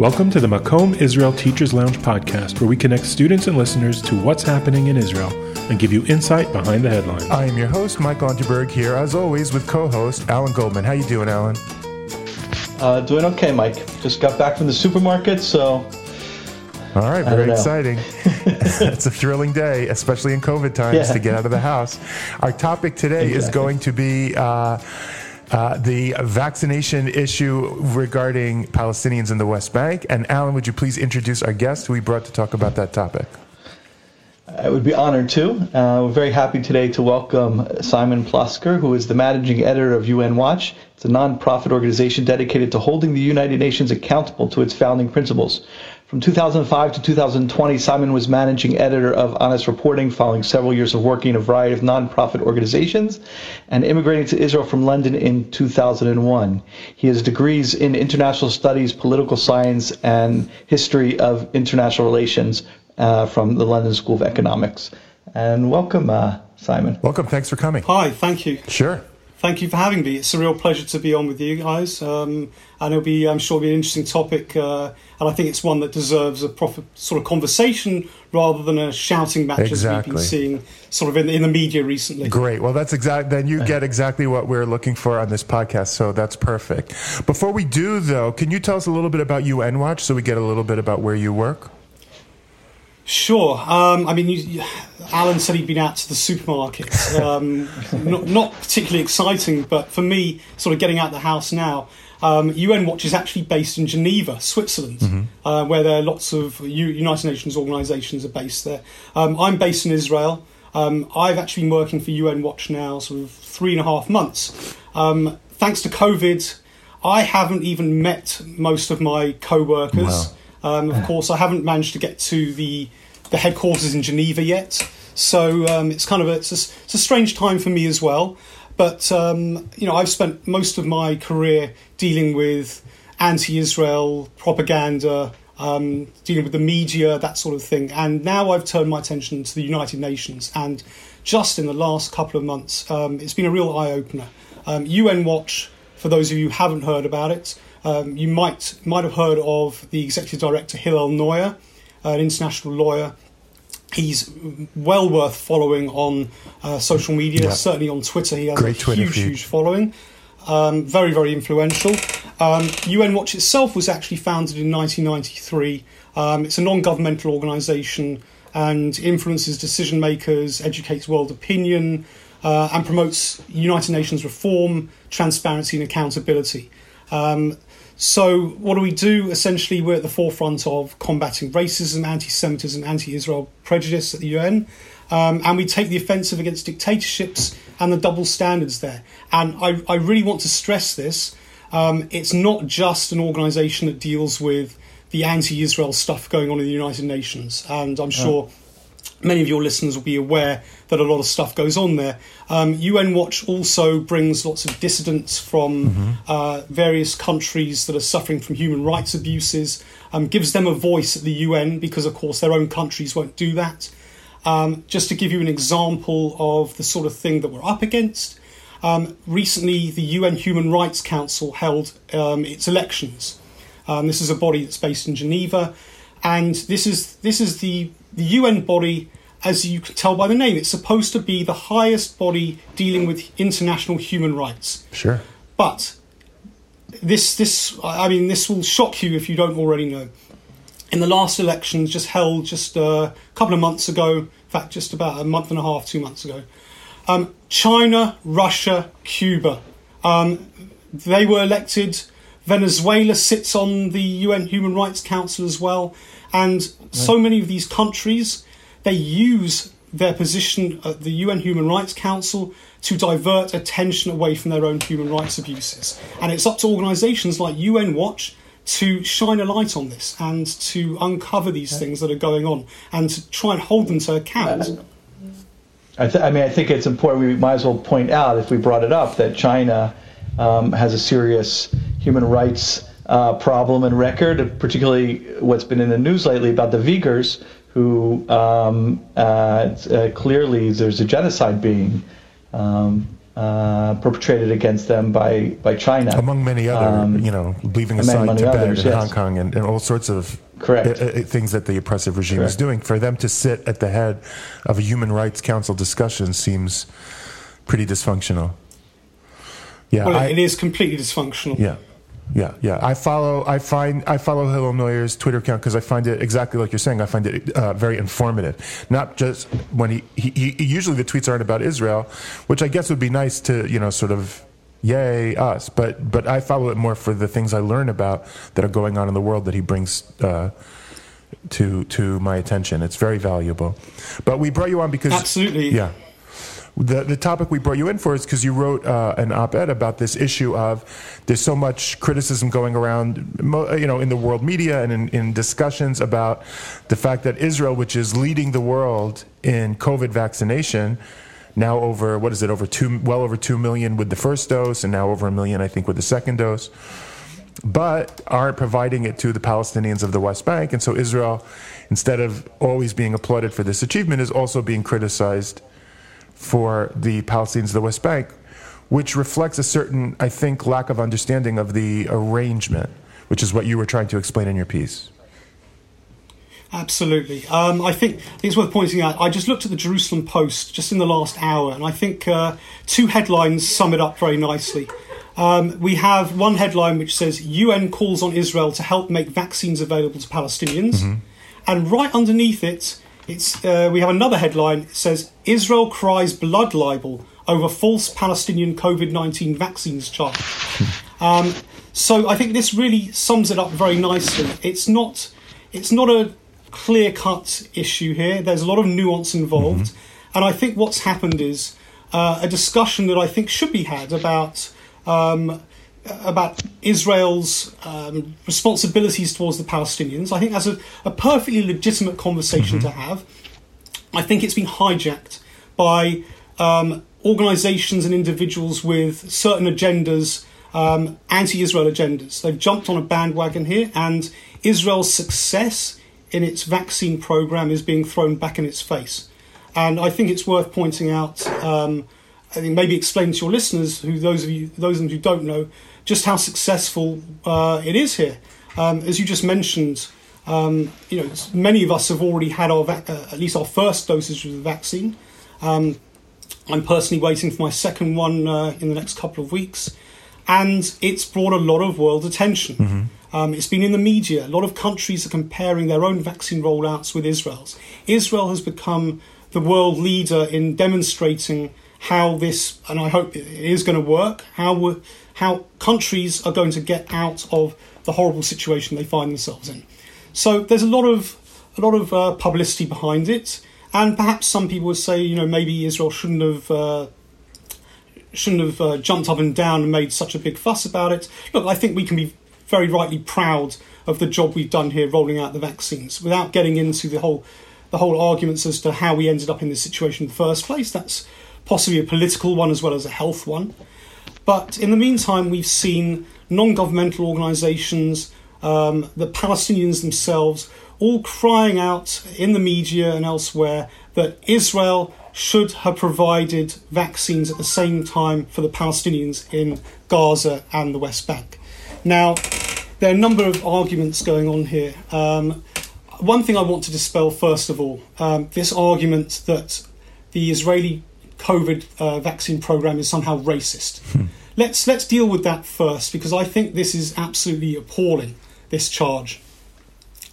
Welcome to the Makom Israel Teachers Lounge podcast, where we connect students and listeners to what's happening in Israel and give you insight behind the headlines. I am your host, Mike Unterberg, here as always with co-host Alan Goldman. How you doing, Alan? Uh, doing okay, Mike. Just got back from the supermarket, so. All right, very exciting. it's a thrilling day, especially in COVID times, yeah. to get out of the house. Our topic today exactly. is going to be. Uh, uh, the vaccination issue regarding Palestinians in the West Bank. And Alan, would you please introduce our guest who we brought to talk about that topic? I would be honored to. Uh, we're very happy today to welcome Simon Plosker, who is the managing editor of UN Watch. It's a nonprofit organization dedicated to holding the United Nations accountable to its founding principles. From 2005 to 2020, Simon was managing editor of Honest Reporting, following several years of working in a variety of nonprofit organizations and immigrating to Israel from London in 2001. He has degrees in international studies, political science, and history of international relations uh, from the London School of Economics. And welcome, uh, Simon. Welcome. Thanks for coming. Hi, thank you. Sure thank you for having me. It's a real pleasure to be on with you guys, um, and it'll be, I'm sure, it'll be an interesting topic, uh, and I think it's one that deserves a proper sort of conversation rather than a shouting match exactly. as we've been seeing sort of in, in the media recently. Great. Well, that's exact. Then you get exactly what we're looking for on this podcast, so that's perfect. Before we do, though, can you tell us a little bit about UN Watch so we get a little bit about where you work? Sure. Um, I mean, you, Alan said he'd been out to the supermarket. Um, not, not, particularly exciting, but for me, sort of getting out the house now. Um, UN Watch is actually based in Geneva, Switzerland, mm-hmm. uh, where there are lots of U- United Nations organisations are based there. Um, I'm based in Israel. Um, I've actually been working for UN Watch now, sort of three and a half months. Um, thanks to COVID, I haven't even met most of my co-workers. Wow. Um, of course, I haven't managed to get to the the headquarters in Geneva yet, so um, it's kind of a, it's a, it's a strange time for me as well. But um, you know, I've spent most of my career dealing with anti-Israel propaganda, um, dealing with the media, that sort of thing, and now I've turned my attention to the United Nations. And just in the last couple of months, um, it's been a real eye opener. UN um, Watch, for those of you who haven't heard about it, um, you might might have heard of the executive director Hillel Neuer, uh, an international lawyer. He's well worth following on uh, social media, yeah. certainly on Twitter. He has Great a Twitter huge, feed. huge following. Um, very, very influential. Um, UN Watch itself was actually founded in 1993. Um, it's a non governmental organisation and influences decision makers, educates world opinion, uh, and promotes United Nations reform, transparency, and accountability. Um, so, what do we do? Essentially, we're at the forefront of combating racism, anti Semitism, anti Israel prejudice at the UN. Um, and we take the offensive against dictatorships and the double standards there. And I, I really want to stress this. Um, it's not just an organisation that deals with the anti Israel stuff going on in the United Nations. And I'm sure many of your listeners will be aware that a lot of stuff goes on there. Um, UN Watch also brings lots of dissidents from mm-hmm. uh, various countries that are suffering from human rights abuses, um, gives them a voice at the UN because, of course, their own countries won't do that. Um, just to give you an example of the sort of thing that we're up against, um, recently the UN Human Rights Council held um, its elections. Um, this is a body that's based in Geneva, and this is this is the the UN body, as you can tell by the name, it's supposed to be the highest body dealing with international human rights. Sure. But this, this, I mean, this will shock you if you don't already know. In the last elections, just held just a couple of months ago, in fact, just about a month and a half, two months ago, um, China, Russia, Cuba, um, they were elected. Venezuela sits on the UN Human Rights Council as well. And so many of these countries, they use their position at the UN Human Rights Council to divert attention away from their own human rights abuses. And it's up to organisations like UN Watch to shine a light on this and to uncover these things that are going on and to try and hold them to account. I, th- I mean, I think it's important. We might as well point out, if we brought it up, that China um, has a serious human rights uh, problem and record, particularly what's been in the news lately about the Uyghurs, who um, uh, uh, clearly there's a genocide being um, uh, perpetrated against them by, by China. Among many other, um, you know, leaving aside Tibet others, and yes. Hong Kong and, and, all sorts of Correct. Uh, uh, things that the oppressive regime Correct. is doing. For them to sit at the head of a Human Rights Council discussion seems pretty dysfunctional. Yeah, well, I, it is completely dysfunctional. Yeah. Yeah, yeah. I follow. I find I follow Hillel Neuer's Twitter account because I find it exactly like you're saying. I find it uh, very informative. Not just when he, he, he usually the tweets aren't about Israel, which I guess would be nice to you know sort of yay us. But but I follow it more for the things I learn about that are going on in the world that he brings. Uh, to to my attention, it's very valuable. But we brought you on because absolutely, yeah. The, the topic we brought you in for is because you wrote uh, an op-ed about this issue of there's so much criticism going around, you know, in the world media and in, in discussions about the fact that Israel, which is leading the world in COVID vaccination, now over what is it over two well over two million with the first dose and now over a million I think with the second dose but aren't providing it to the Palestinians of the West Bank. And so Israel instead of always being applauded for this achievement is also being criticized for the Palestinians of the West Bank, which reflects a certain, I think, lack of understanding of the arrangement, which is what you were trying to explain in your piece. Absolutely. Um, I think it's worth pointing out. I just looked at the Jerusalem Post just in the last hour, and I think uh, two headlines sum it up very nicely. Um, we have one headline which says UN calls on Israel to help make vaccines available to Palestinians, mm-hmm. and right underneath it it's, uh, we have another headline. It says Israel cries blood libel over false Palestinian COVID 19 vaccines charge. um, so I think this really sums it up very nicely. It's not, it's not a clear cut issue here, there's a lot of nuance involved. Mm-hmm. And I think what's happened is uh, a discussion that I think should be had about um, about Israel's um, responsibilities towards the Palestinians. I think that's a, a perfectly legitimate conversation mm-hmm. to have. I think it's been hijacked by um, organizations and individuals with certain agendas, um, anti Israel agendas. They've jumped on a bandwagon here, and Israel's success in its vaccine program is being thrown back in its face. And I think it's worth pointing out. Um, I think maybe explain to your listeners, who those of you, those of them who don't know, just how successful uh, it is here. Um, as you just mentioned, um, you know, many of us have already had our va- uh, at least our first dosage of the vaccine. Um, I'm personally waiting for my second one uh, in the next couple of weeks, and it's brought a lot of world attention. Mm-hmm. Um, it's been in the media. A lot of countries are comparing their own vaccine rollouts with Israel's. Israel has become the world leader in demonstrating how this, and I hope it is going to work, how, how countries are going to get out of the horrible situation they find themselves in. So there's a lot of a lot of uh, publicity behind it, and perhaps some people would say, you know, maybe Israel shouldn't have uh, shouldn't have uh, jumped up and down and made such a big fuss about it. Look, I think we can be very rightly proud of the job we've done here rolling out the vaccines without getting into the whole the whole arguments as to how we ended up in this situation in the first place. That's possibly a political one as well as a health one. But in the meantime, we've seen non governmental organisations, um, the Palestinians themselves, all crying out in the media and elsewhere that Israel should have provided vaccines at the same time for the Palestinians in Gaza and the West Bank. Now, there are a number of arguments going on here. Um, one thing I want to dispel first of all um, this argument that the Israeli COVID uh, vaccine program is somehow racist. Hmm. Let's let's deal with that first because I think this is absolutely appalling. This charge.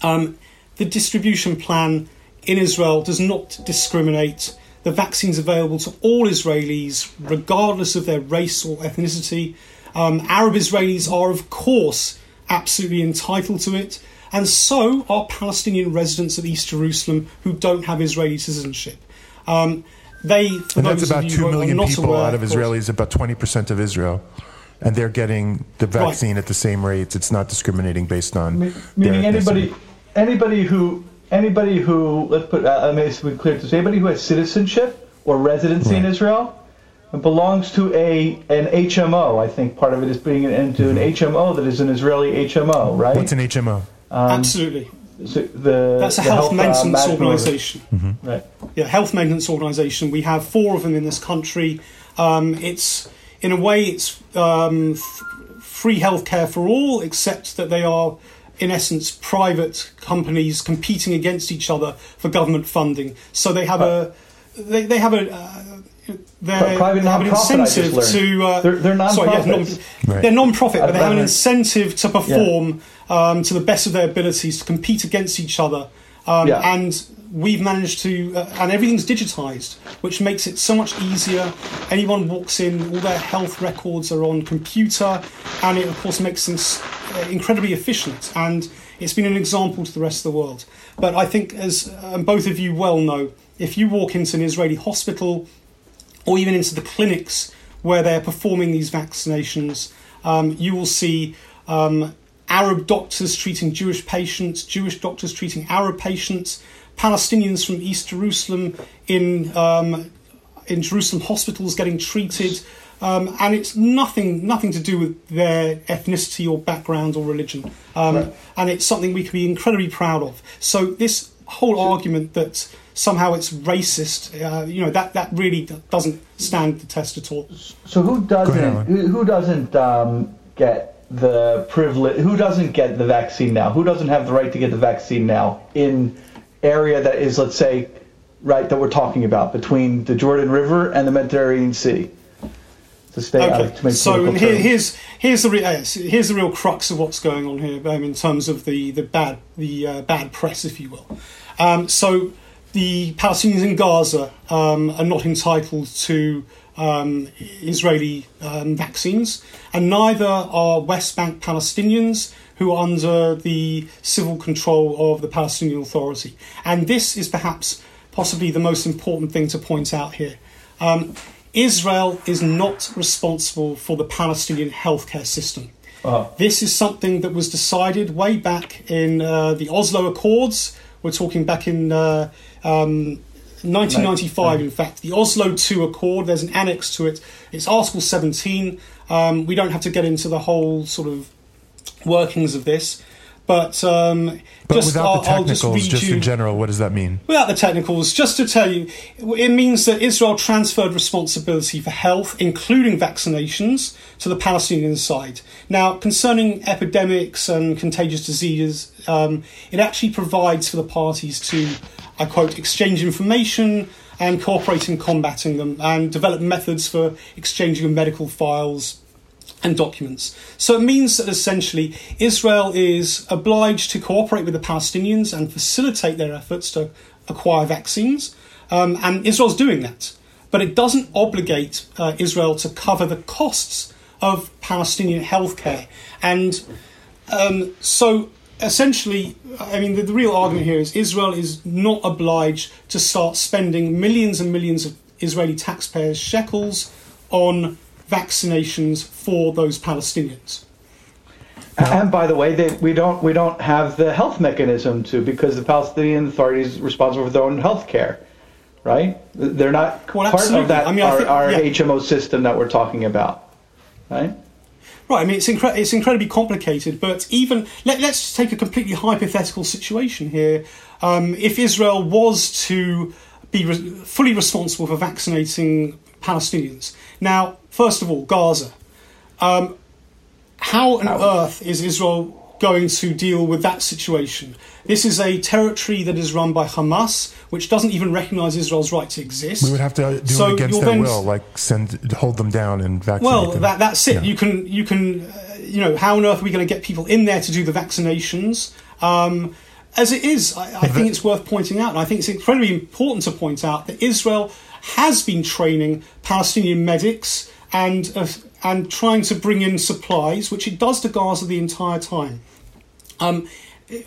Um, the distribution plan in Israel does not discriminate. The vaccines available to all Israelis, regardless of their race or ethnicity. Um, Arab Israelis are, of course, absolutely entitled to it, and so are Palestinian residents of East Jerusalem who don't have Israeli citizenship. Um, they, and that's about two million people aware, out of Israelis, about twenty percent of Israel, and they're getting the vaccine right. at the same rates. It's not discriminating based on Me- meaning anybody, anybody who anybody who let's put uh, let me be clear to say anybody who has citizenship or residency right. in Israel belongs to a an HMO. I think part of it is being into mm-hmm. an HMO that is an Israeli HMO, right? What's an HMO? Um, Absolutely the that's a health, health uh, maintenance organisation. Mm-hmm. Right. Yeah, health maintenance organisation. We have four of them in this country. Um, it's in a way it's um, f- free healthcare for all, except that they are in essence private companies competing against each other for government funding. So they have a they, they have a uh, they're, private they have an incentive to uh, they're, they're non sorry, yeah, non, right. they're non-profit, but they have an incentive to perform yeah. um, to the best of their abilities to compete against each other. Um, yeah. And we've managed to, uh, and everything's digitized, which makes it so much easier. Anyone walks in, all their health records are on computer, and it of course makes things uh, incredibly efficient. And it's been an example to the rest of the world. But I think, as um, both of you well know, if you walk into an Israeli hospital or even into the clinics where they're performing these vaccinations, um, you will see um, Arab doctors treating Jewish patients, Jewish doctors treating Arab patients, Palestinians from East Jerusalem in um, in Jerusalem hospitals getting treated, um, and it's nothing nothing to do with their ethnicity or background or religion, um, right. and it's something we can be incredibly proud of. So this whole argument that somehow it's racist, uh, you know, that that really doesn't stand the test at all. So who doesn't who, who doesn't um, get the privilege? Who doesn't get the vaccine now? Who doesn't have the right to get the vaccine now in area that is, let's say, right that we're talking about between the Jordan River and the Mediterranean Sea. To stay okay. out, to make so here, here's here's the re- uh, here's the real crux of what's going on here um, in terms of the the bad the uh, bad press, if you will. Um, so the Palestinians in Gaza um, are not entitled to um, Israeli um, vaccines, and neither are West Bank Palestinians who are under the civil control of the Palestinian Authority. And this is perhaps possibly the most important thing to point out here. Um, Israel is not responsible for the Palestinian healthcare system. Uh-huh. This is something that was decided way back in uh, the Oslo Accords. We're talking back in uh, um, 1995, in fact. The Oslo II Accord, there's an annex to it. It's Article 17. Um, we don't have to get into the whole sort of workings of this. But, um, but just, without I'll, the technicals, just, just in general, what does that mean? Without the technicals, just to tell you, it means that Israel transferred responsibility for health, including vaccinations, to the Palestinian side. Now, concerning epidemics and contagious diseases, um, it actually provides for the parties to, I quote, exchange information and cooperate in combating them and develop methods for exchanging medical files and documents. So it means that essentially Israel is obliged to cooperate with the Palestinians and facilitate their efforts to acquire vaccines, um, and Israel's doing that. But it doesn't obligate uh, Israel to cover the costs of Palestinian healthcare. And um, so essentially, I mean, the, the real argument here is Israel is not obliged to start spending millions and millions of Israeli taxpayers' shekels on vaccinations for those Palestinians. And by the way, they, we don't we don't have the health mechanism to because the Palestinian Authority is responsible for their own health care, right? They're not well, part of that I mean, our, think, our yeah. HMO system that we're talking about, right? Right. I mean, it's incre- it's incredibly complicated. But even let, us take a completely hypothetical situation here. Um, if Israel was to be re- fully responsible for vaccinating Palestinians, now First of all, Gaza. Um, how on earth is Israel going to deal with that situation? This is a territory that is run by Hamas, which doesn't even recognize Israel's right to exist. We would have to do so it against their then, will, like send hold them down and vaccinate well, them. Well, that, that's it. Yeah. You can you can uh, you know how on earth are we going to get people in there to do the vaccinations? Um, as it is, I, I think it's worth pointing out, and I think it's incredibly important to point out that Israel has been training Palestinian medics and uh, and trying to bring in supplies, which it does to Gaza the entire time. Um,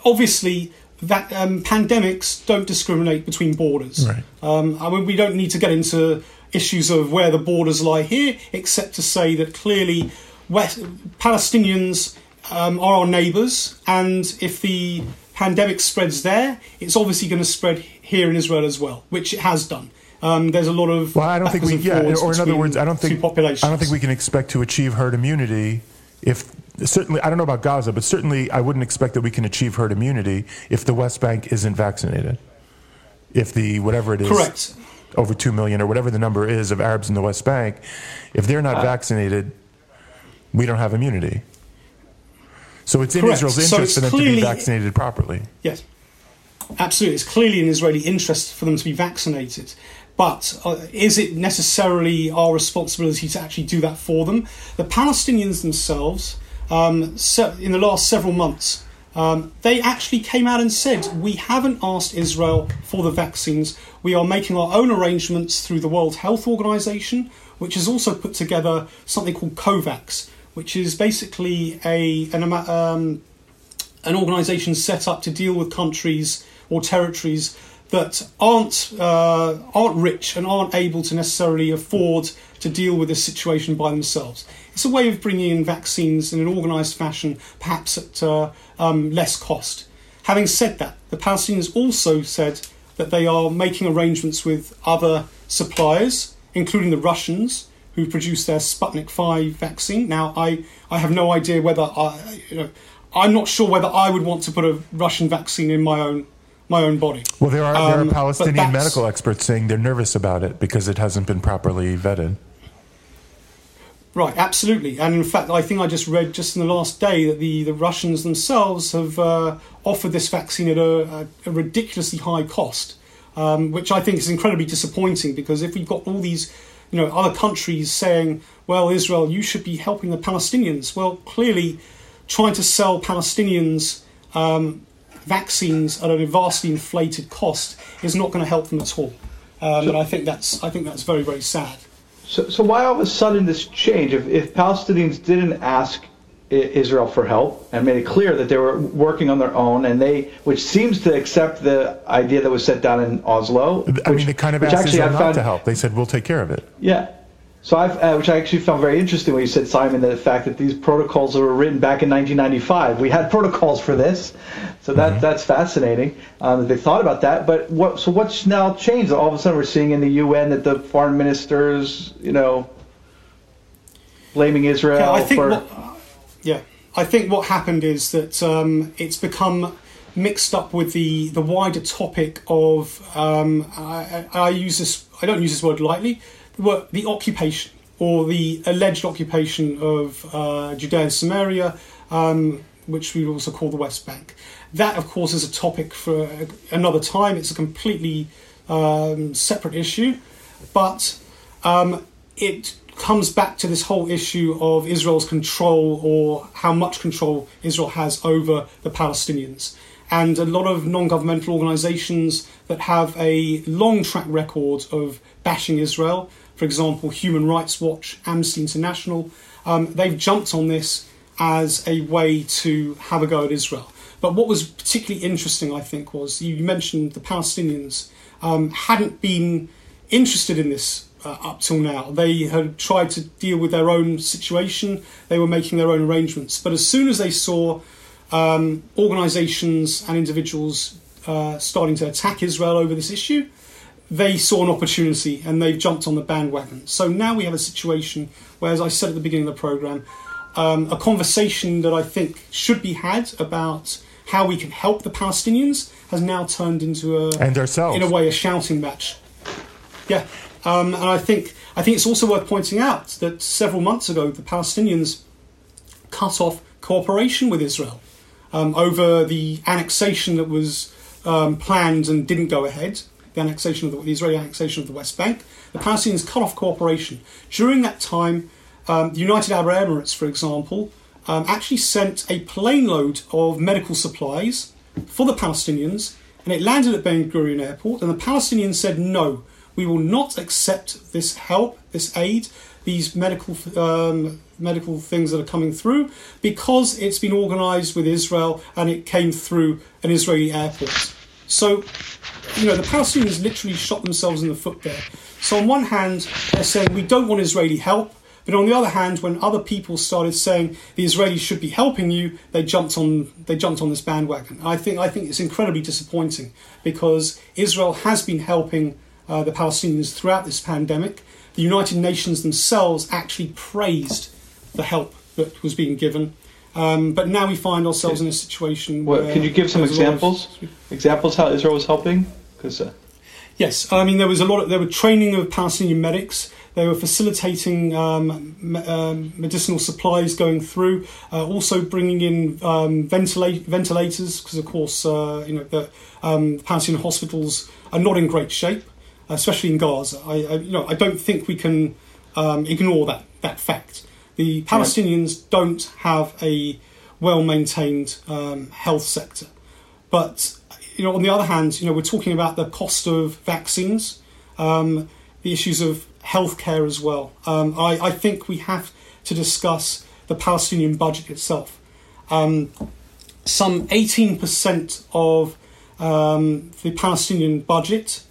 obviously, that um, pandemics don't discriminate between borders. Right. Um, I mean, we don't need to get into issues of where the borders lie here, except to say that clearly, West, Palestinians um, are our neighbours, and if the pandemic spreads there, it's obviously going to spread here in Israel as well, which it has done. Um, there's a lot of well, I don't think we yeah, or in other words, I don't think I don't think we can expect to achieve herd immunity if certainly I don't know about Gaza, but certainly I wouldn't expect that we can achieve herd immunity if the West Bank isn't vaccinated. If the whatever it is, correct. over 2 million or whatever the number is of Arabs in the West Bank, if they're not uh, vaccinated, we don't have immunity. So it's in Correct. Israel's interest so for them clearly, to be vaccinated properly. Yes, absolutely. It's clearly in Israeli interest for them to be vaccinated. But uh, is it necessarily our responsibility to actually do that for them? The Palestinians themselves, um, so in the last several months, um, they actually came out and said, We haven't asked Israel for the vaccines. We are making our own arrangements through the World Health Organization, which has also put together something called COVAX, which is basically a an, um, an organization set up to deal with countries or territories that aren't uh, aren't rich and aren't able to necessarily afford to deal with this situation by themselves. It's a way of bringing in vaccines in an organised fashion, perhaps at uh, um, less cost. Having said that, the Palestinians also said that they are making arrangements with other suppliers, including the Russians, who produce their Sputnik 5 vaccine. Now, I, I have no idea whether I, you know, I'm not sure whether I would want to put a Russian vaccine in my own my own body. Well, there are um, there are um, Palestinian medical experts saying they're nervous about it because it hasn't been properly vetted. Right, absolutely, and in fact, I think I just read just in the last day that the, the Russians themselves have uh, offered this vaccine at a, a, a ridiculously high cost, um, which I think is incredibly disappointing because if we've got all these, you know, other countries saying, "Well, Israel, you should be helping the Palestinians," well, clearly, trying to sell Palestinians um, vaccines at a vastly inflated cost is not going to help them at all. Um, so, and I think that's I think that's very very sad. So, so why all of a sudden this change? If, if Palestinians didn't ask Israel for help and made it clear that they were working on their own, and they, which seems to accept the idea that was set down in Oslo. I mean, they kind of asked Israel not to help. They said, "We'll take care of it." Yeah, so I've, uh, which I actually found very interesting when you said Simon the fact that these protocols were written back in 1995. We had protocols for this, so that mm-hmm. that's fascinating um, that they thought about that. But what so what's now changed? All of a sudden we're seeing in the UN that the foreign ministers, you know, blaming Israel yeah, I think for. What, yeah, I think what happened is that um, it's become mixed up with the the wider topic of um, I, I use this I don't use this word lightly were the occupation or the alleged occupation of uh, Judea and Samaria, um, which we also call the West Bank. That, of course, is a topic for another time. It's a completely um, separate issue, but um, it comes back to this whole issue of Israel's control or how much control Israel has over the Palestinians. And a lot of non governmental organizations that have a long track record of bashing Israel for example, Human Rights Watch, Amnesty International, um, they've jumped on this as a way to have a go at Israel. But what was particularly interesting, I think, was you mentioned the Palestinians um, hadn't been interested in this uh, up till now. They had tried to deal with their own situation, they were making their own arrangements. But as soon as they saw um, organisations and individuals uh, starting to attack Israel over this issue, they saw an opportunity and they've jumped on the bandwagon. So now we have a situation where, as I said at the beginning of the program, um, a conversation that I think should be had about how we can help the Palestinians has now turned into a and ourselves in a way a shouting match. Yeah, um, and I think I think it's also worth pointing out that several months ago the Palestinians cut off cooperation with Israel um, over the annexation that was um, planned and didn't go ahead the annexation of the, the, Israeli annexation of the West Bank. The Palestinians cut off cooperation. During that time, um, the United Arab Emirates, for example, um, actually sent a plane load of medical supplies for the Palestinians, and it landed at Ben Gurion Airport. And the Palestinians said, "No, we will not accept this help, this aid, these medical um, medical things that are coming through, because it's been organised with Israel and it came through an Israeli airport." So you know, the Palestinians literally shot themselves in the foot there. So on one hand, they're saying we don't want Israeli help, but on the other hand, when other people started saying the Israelis should be helping you, they jumped on they jumped on this bandwagon. I think I think it's incredibly disappointing because Israel has been helping uh, the Palestinians throughout this pandemic. The United Nations themselves actually praised the help that was being given. Um, but now we find ourselves in a situation. Well, can you give some examples? Examples how Israel was helping? Because. Uh... Yes, I mean there was a lot. Of, there were training of Palestinian medics. They were facilitating um, me- um, medicinal supplies going through, uh, also bringing in um, ventila- ventilators because, of course, uh, you know the um, Palestinian hospitals are not in great shape, especially in Gaza. I, I you know I don't think we can um, ignore that that fact. The Palestinians don't have a well maintained um, health sector, but you know, on the other hand, you know, we're talking about the cost of vaccines, um, the issues of healthcare as well. Um, I, I, think we have to discuss the Palestinian budget itself. Um, some 18% of um, the Palestinian budget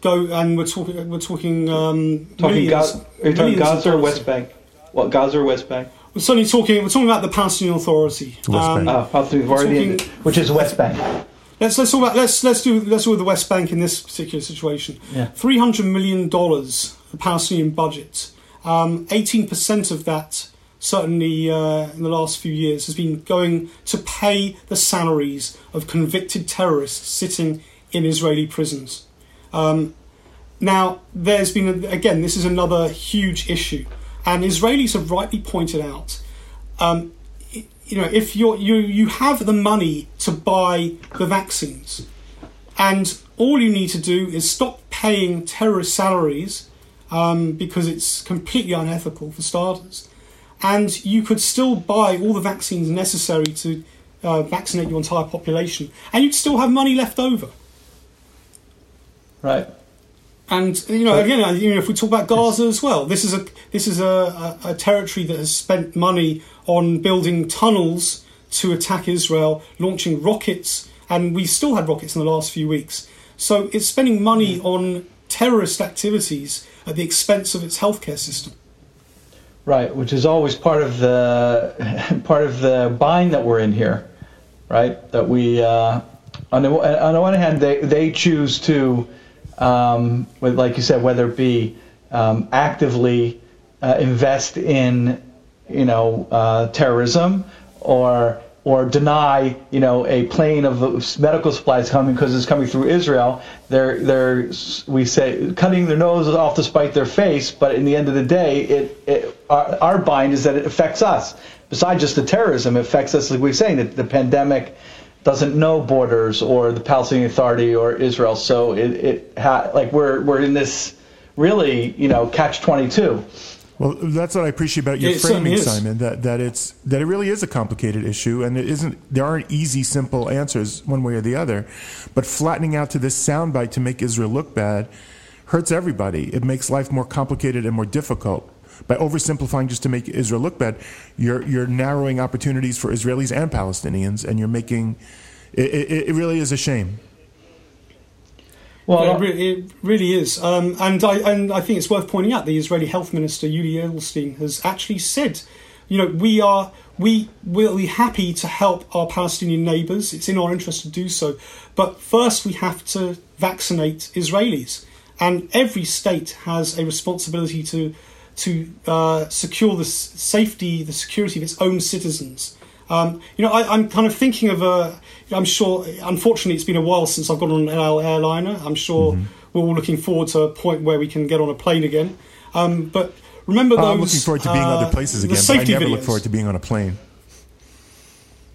go, and we're talking, we're talking, um, talking millions, Ga- are you talking Gaza or West Bank? What Gaza or West Bank? We're certainly talking. We're talking about the Palestinian Authority, West Bank. Um, Palestinian Authority, talking, which is West Bank. Let's let's talk about let's let's do let's do with the West Bank in this particular situation. Yeah. Three hundred million dollars the Palestinian budget. Um, eighteen um, percent of that certainly uh, in the last few years has been going to pay the salaries of convicted terrorists sitting in Israeli prisons. Um, now, there's been again, this is another huge issue, and Israelis have rightly pointed out. Um, you know, if you're, you you have the money to buy the vaccines, and all you need to do is stop paying terrorist salaries um, because it's completely unethical for starters, and you could still buy all the vaccines necessary to uh, vaccinate your entire population, and you'd still have money left over. Right. And you know, again, you know, if we talk about Gaza as well, this is a this is a, a, a territory that has spent money on building tunnels to attack Israel, launching rockets, and we still had rockets in the last few weeks. So it's spending money mm. on terrorist activities at the expense of its healthcare system. Right, which is always part of the part of the bind that we're in here, right? That we, uh, on the on the one hand, they they choose to, um, like you said, whether it be um, actively uh, invest in you know, uh, terrorism or or deny, you know, a plane of medical supplies coming because it's coming through Israel. They're they're we say cutting their noses off to spite their face, but in the end of the day, it, it our, our bind is that it affects us. Besides just the terrorism, it affects us, like we are saying, that the pandemic doesn't know borders or the Palestinian Authority or Israel. So it, it ha- like we're we're in this really, you know, catch twenty two. Well, that's what I appreciate about your it framing, Simon. That that it's that it really is a complicated issue, and it isn't. There aren't easy, simple answers one way or the other. But flattening out to this soundbite to make Israel look bad hurts everybody. It makes life more complicated and more difficult. By oversimplifying just to make Israel look bad, you're you're narrowing opportunities for Israelis and Palestinians, and you're making. It, it, it really is a shame. Well, it, really, it really is, um, and I and I think it's worth pointing out the Israeli Health Minister Yuli Edelstein has actually said, you know, we are we will be happy to help our Palestinian neighbours. It's in our interest to do so, but first we have to vaccinate Israelis, and every state has a responsibility to to uh, secure the safety, the security of its own citizens. Um, you know, I, am kind of thinking of a. I'm sure. Unfortunately, it's been a while since I've gone on an airliner. I'm sure mm-hmm. we're all looking forward to a point where we can get on a plane again. Um, but remember those. I'm looking forward to being uh, other places again. But I never videos. look forward to being on a plane.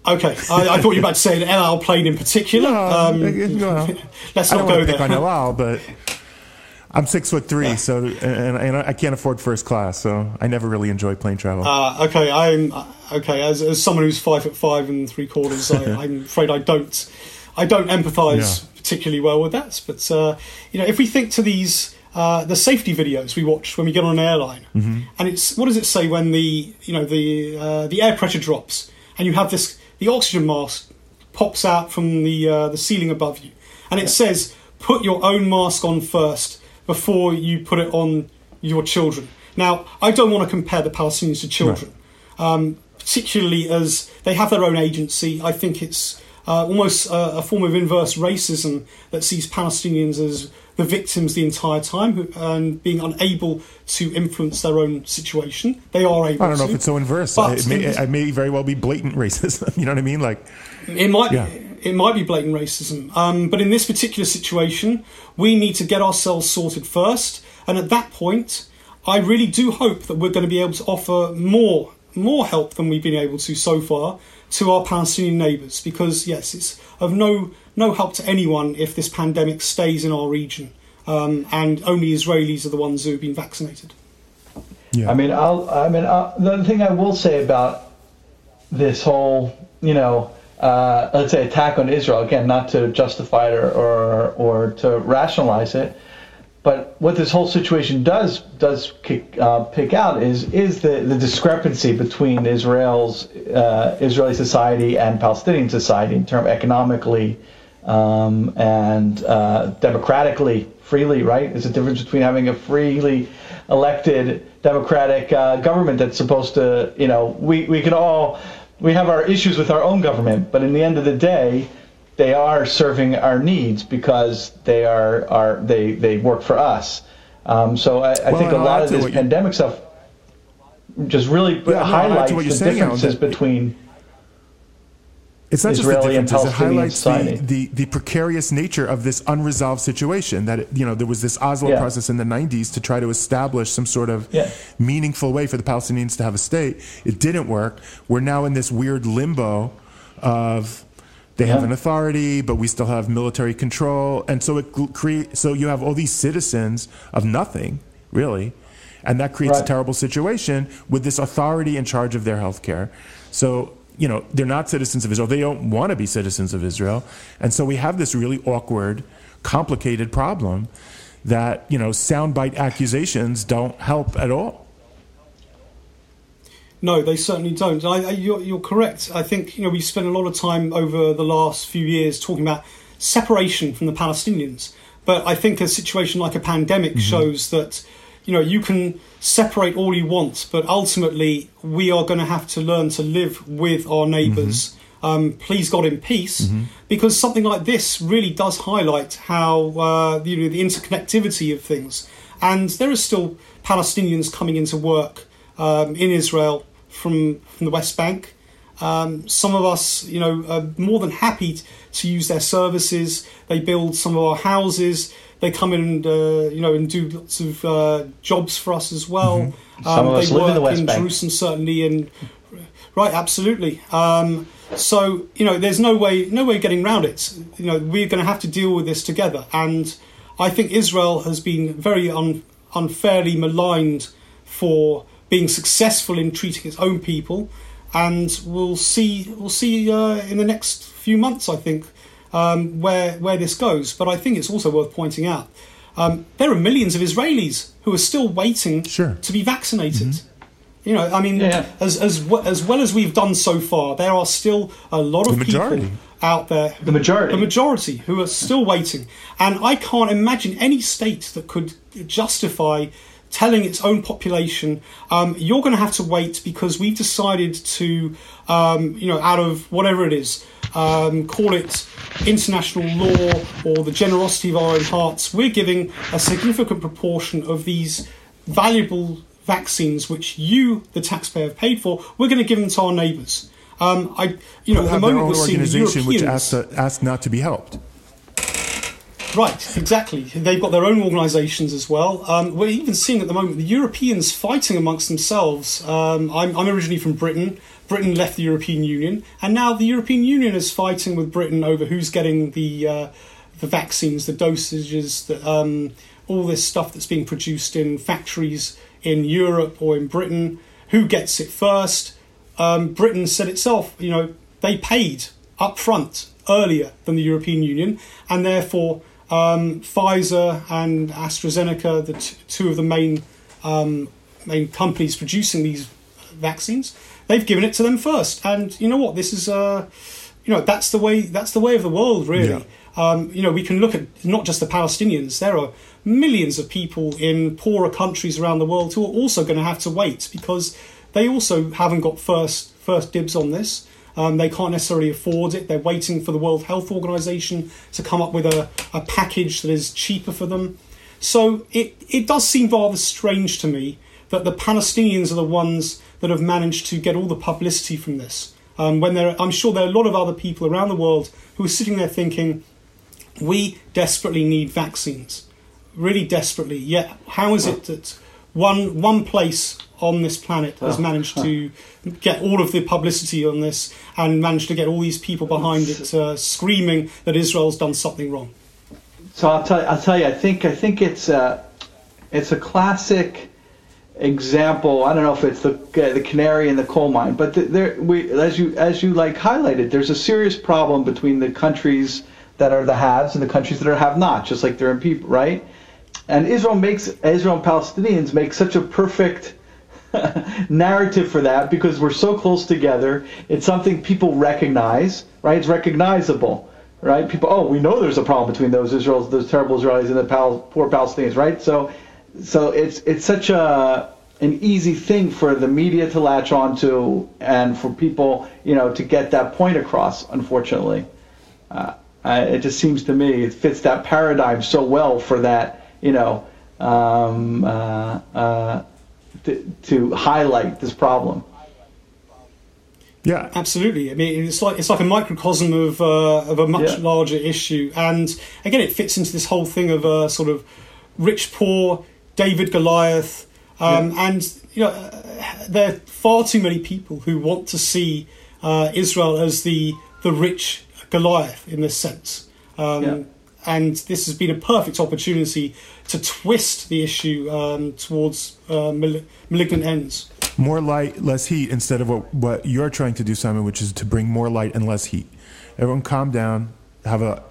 Okay, I, I, thought you were about to say an El Al plane in particular. No, um, no. let's not go there. on El Al, but I'm six foot three, yeah. so and, and, I can't afford first class, so I never really enjoy plane travel. Uh, okay, I'm okay. As, as someone who's five foot five and three quarters, I, am afraid I don't, I don't empathise yeah. particularly well with that. But uh, you know, if we think to these. Uh, the safety videos we watch when we get on an airline, mm-hmm. and it's what does it say when the you know the uh, the air pressure drops and you have this the oxygen mask pops out from the uh, the ceiling above you, and it yeah. says put your own mask on first before you put it on your children. Now, I don't want to compare the Palestinians to children, right. um, particularly as they have their own agency. I think it's uh, almost a, a, form of inverse racism that sees Palestinians as the victims the entire time and being unable to influence their own situation. They are able. I don't know to, if it's so inverse. It may, it may, very well be blatant racism. You know what I mean? Like it might. Yeah. Be, it might be blatant racism. Um, but in this particular situation, we need to get ourselves sorted first. And at that point, I really do hope that we're going to be able to offer more more help than we've been able to so far to our Palestinian neighbours. Because yes, it's of no no help to anyone if this pandemic stays in our region, um, and only Israelis are the ones who have been vaccinated. Yeah. I mean, I'll, I mean, I'll, uh, the thing I will say about this whole, you know, uh, let's say attack on Israel again, not to justify it or, or or to rationalize it, but what this whole situation does does kick, uh, pick out is is the, the discrepancy between Israel's uh, Israeli society and Palestinian society in terms economically um, and uh, democratically, freely. Right? There's a difference between having a freely elected democratic uh, government that's supposed to, you know, we we can all we have our issues with our own government, but in the end of the day, they are serving our needs because they are, are they, they work for us. Um, so I, I well, think a lot of this pandemic stuff just really yeah, highlights no, the differences between it's not Israeli just the differences. It highlights the, the, the, precarious nature of this unresolved situation. That you know there was this Oslo yeah. process in the '90s to try to establish some sort of yeah. meaningful way for the Palestinians to have a state. It didn't work. We're now in this weird limbo of they yeah. have an authority, but we still have military control, and so it create. So you have all these citizens of nothing, really, and that creates right. a terrible situation with this authority in charge of their health care. So you know, they're not citizens of Israel. They don't want to be citizens of Israel. And so we have this really awkward, complicated problem that, you know, soundbite accusations don't help at all. No, they certainly don't. I, I, you're, you're correct. I think, you know, we spent a lot of time over the last few years talking about separation from the Palestinians. But I think a situation like a pandemic mm-hmm. shows that you know you can separate all you want but ultimately we are going to have to learn to live with our neighbors mm-hmm. um, please god in peace mm-hmm. because something like this really does highlight how uh, you know the interconnectivity of things and there are still palestinians coming into work um, in israel from from the west bank um, some of us, you know, are more than happy to use their services. They build some of our houses they come in and uh, you know and do lots of uh, jobs for us as well. Mm-hmm. Some um, of us live in the West in. Jerusalem certainly, and right, absolutely. Um, so you know, there's no way no way getting around it. You know, we're going to have to deal with this together, and I think Israel has been very un- unfairly maligned for being successful in treating its own people, and we'll see we'll see uh, in the next few months. I think um, where where this goes. But I think it's also worth pointing out um, there are millions of Israelis who are still waiting sure. to be vaccinated. Mm-hmm. You know, I mean, yeah. as as as well as we've done so far, there are still a lot of people out there. The majority, the majority, who are still waiting, and I can't imagine any state that could justify telling its own population, um, you're going to have to wait because we've decided to, um, you know, out of whatever it is, um, call it international law or the generosity of our own hearts, we're giving a significant proportion of these valuable vaccines, which you, the taxpayer, have paid for, we're going to give them to our neighbours. Um, I, you know, at the moment we're seeing the Europeans, which asked, to, asked not to be helped. Right, exactly. They've got their own organisations as well. Um, we're even seeing at the moment the Europeans fighting amongst themselves. Um, I'm, I'm, originally from Britain. Britain left the European Union, and now the European Union is fighting with Britain over who's getting the uh, the vaccines, the dosages, the, um, all this stuff that's being produced in factories in Europe or in Britain. Who gets it first? Um, Britain said itself, you know, they paid up front earlier than the European Union, and therefore um, Pfizer and AstraZeneca, the t- two of the main um, main companies producing these vaccines, they've given it to them first. And you know what? This is uh, you know that's the way that's the way of the world, really. Yeah. Um, you know, we can look at not just the Palestinians. There are millions of people in poorer countries around the world who are also going to have to wait because they also haven't got first first dibs on this. Um, they can't necessarily afford it. They're waiting for the World Health Organization to come up with a, a package that is cheaper for them. So it, it does seem rather strange to me that the Palestinians are the ones that have managed to get all the publicity from this. Um, when there, I'm sure there are a lot of other people around the world who are sitting there thinking, we desperately need vaccines, really desperately. Yet, how is it that one one place on this planet has managed to get all of the publicity on this and managed to get all these people behind it, uh, screaming that Israel's done something wrong? So I'll tell, I'll tell you. I think I think it's a, it's a classic example. I don't know if it's the uh, the canary in the coal mine, but there we as you as you like highlighted, there's a serious problem between the countries that are the haves and the countries that are have not, just like there are people, right? And Israel makes Israel and Palestinians make such a perfect narrative for that because we're so close together. It's something people recognize, right? It's recognizable right? People, oh, we know there's a problem between those Israelis, those terrible Israelis, and the Pal- poor Palestinians, right? So, so it's it's such a an easy thing for the media to latch onto and for people, you know, to get that point across. Unfortunately, uh, it just seems to me it fits that paradigm so well for that, you know, um, uh, uh, to, to highlight this problem. Yeah, absolutely. I mean, it's like it's like a microcosm of uh, of a much yeah. larger issue, and again, it fits into this whole thing of a sort of rich, poor, David Goliath, um, yeah. and you know, there are far too many people who want to see uh, Israel as the the rich Goliath in this sense. Um, yeah. And this has been a perfect opportunity to twist the issue um, towards uh, malignant ends more light, less heat, instead of what, what you're trying to do, Simon, which is to bring more light and less heat. Everyone calm down, have a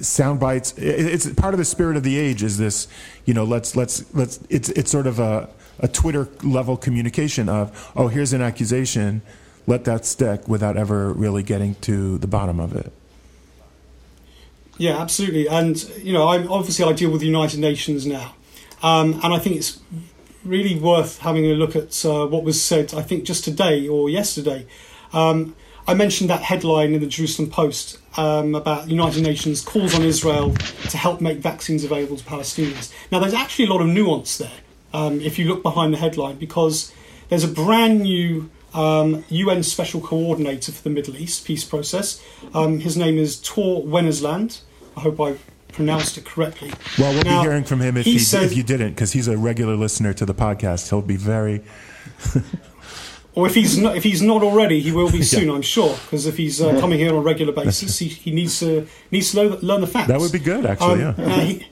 sound bites. It's part of the spirit of the age is this, you know, let's, let's, let's, it's, it's sort of a, a Twitter level communication of, oh, here's an accusation, let that stick without ever really getting to the bottom of it. Yeah, absolutely. And, you know, I'm obviously I deal with the United Nations now. Um, and I think it's really worth having a look at uh, what was said, I think, just today or yesterday. Um, I mentioned that headline in the Jerusalem Post um, about United Nations calls on Israel to help make vaccines available to Palestinians. Now, there's actually a lot of nuance there um, if you look behind the headline because there's a brand new um, UN Special Coordinator for the Middle East peace process. Um, his name is Tor Wennesland. I hope I pronounced it correctly. Well, we'll now, be hearing from him if, he he, said, if you didn't, because he's a regular listener to the podcast. He'll be very. or if he's not, if he's not already, he will be soon, yeah. I'm sure. Because if he's uh, coming here on a regular basis, he, he needs to needs to learn, learn the facts. That would be good, actually. Um, yeah. He,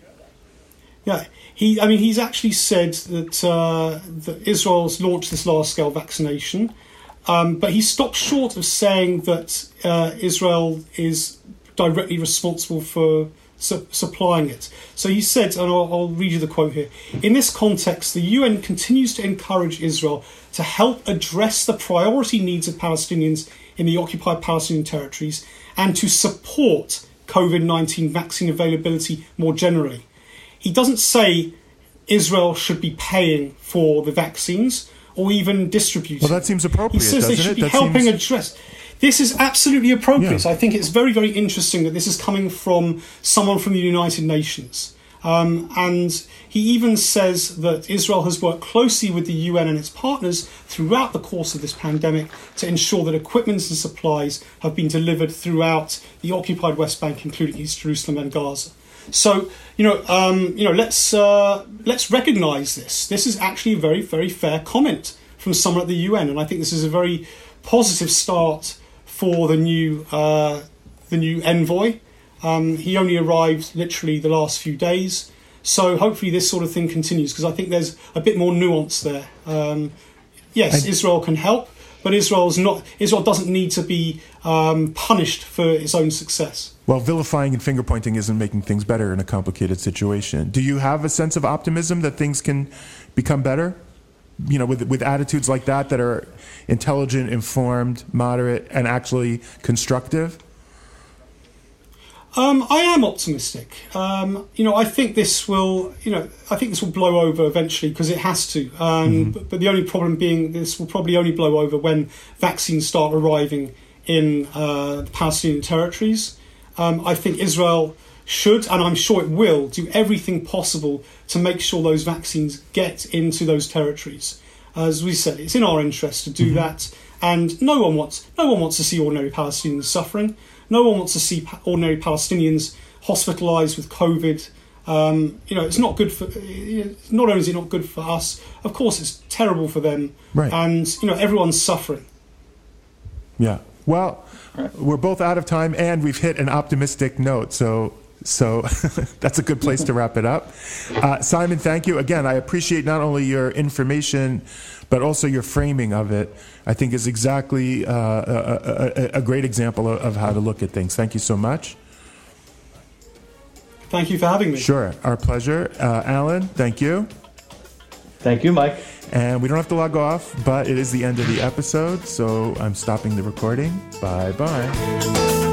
yeah. He, I mean, he's actually said that, uh, that Israel's launched this large scale vaccination, um, but he stopped short of saying that uh, Israel is directly responsible for su- supplying it. So he said, and I'll, I'll read you the quote here In this context, the UN continues to encourage Israel to help address the priority needs of Palestinians in the occupied Palestinian territories and to support COVID 19 vaccine availability more generally. He doesn't say Israel should be paying for the vaccines or even distributing. Well, that seems appropriate. He says they should it? be that helping seems... address. This is absolutely appropriate. Yeah. I think it's very, very interesting that this is coming from someone from the United Nations. Um, and he even says that Israel has worked closely with the UN and its partners throughout the course of this pandemic to ensure that equipment and supplies have been delivered throughout the occupied West Bank, including East Jerusalem and Gaza. So you know, um, you know, let's uh, let's recognise this. This is actually a very, very fair comment from someone at the UN, and I think this is a very positive start for the new uh, the new envoy. Um, he only arrived literally the last few days, so hopefully this sort of thing continues because I think there's a bit more nuance there. Um, yes, Israel can help, but Israel's not. Israel doesn't need to be um, punished for its own success. Well, vilifying and finger pointing isn't making things better in a complicated situation. Do you have a sense of optimism that things can become better? you know, with with attitudes like that that are intelligent, informed, moderate, and actually constructive? Um, I am optimistic. Um, you know, I think this will, you know, I think this will blow over eventually because it has to. Um, mm-hmm. but, but, the only problem being this will probably only blow over when vaccines start arriving in uh, the Palestinian territories. Um, I think Israel should, and I'm sure it will, do everything possible to make sure those vaccines get into those territories. As we said, it's in our interest to do mm-hmm. that and no one wants no one wants to see ordinary Palestinians suffering. No one wants to see ordinary Palestinians hospitalised with COVID. Um, you know, it's not good for. You know, Not only is it not good for us, of course, it's terrible for them. Right. And you know, everyone's suffering. Yeah. Well, we're both out of time, and we've hit an optimistic note. So so that's a good place to wrap it up. Uh, Simon, thank you. Again, I appreciate not only your information, but also your framing of it. I think is exactly uh, a, a, a, great example of, of how to look at things. Thank you so much. Thank you for having me. Sure, our pleasure. Uh, Alan, thank you. Thank you, Mike. And we don't have to log off, but it is the end of the episode, so I'm stopping the recording. Bye bye.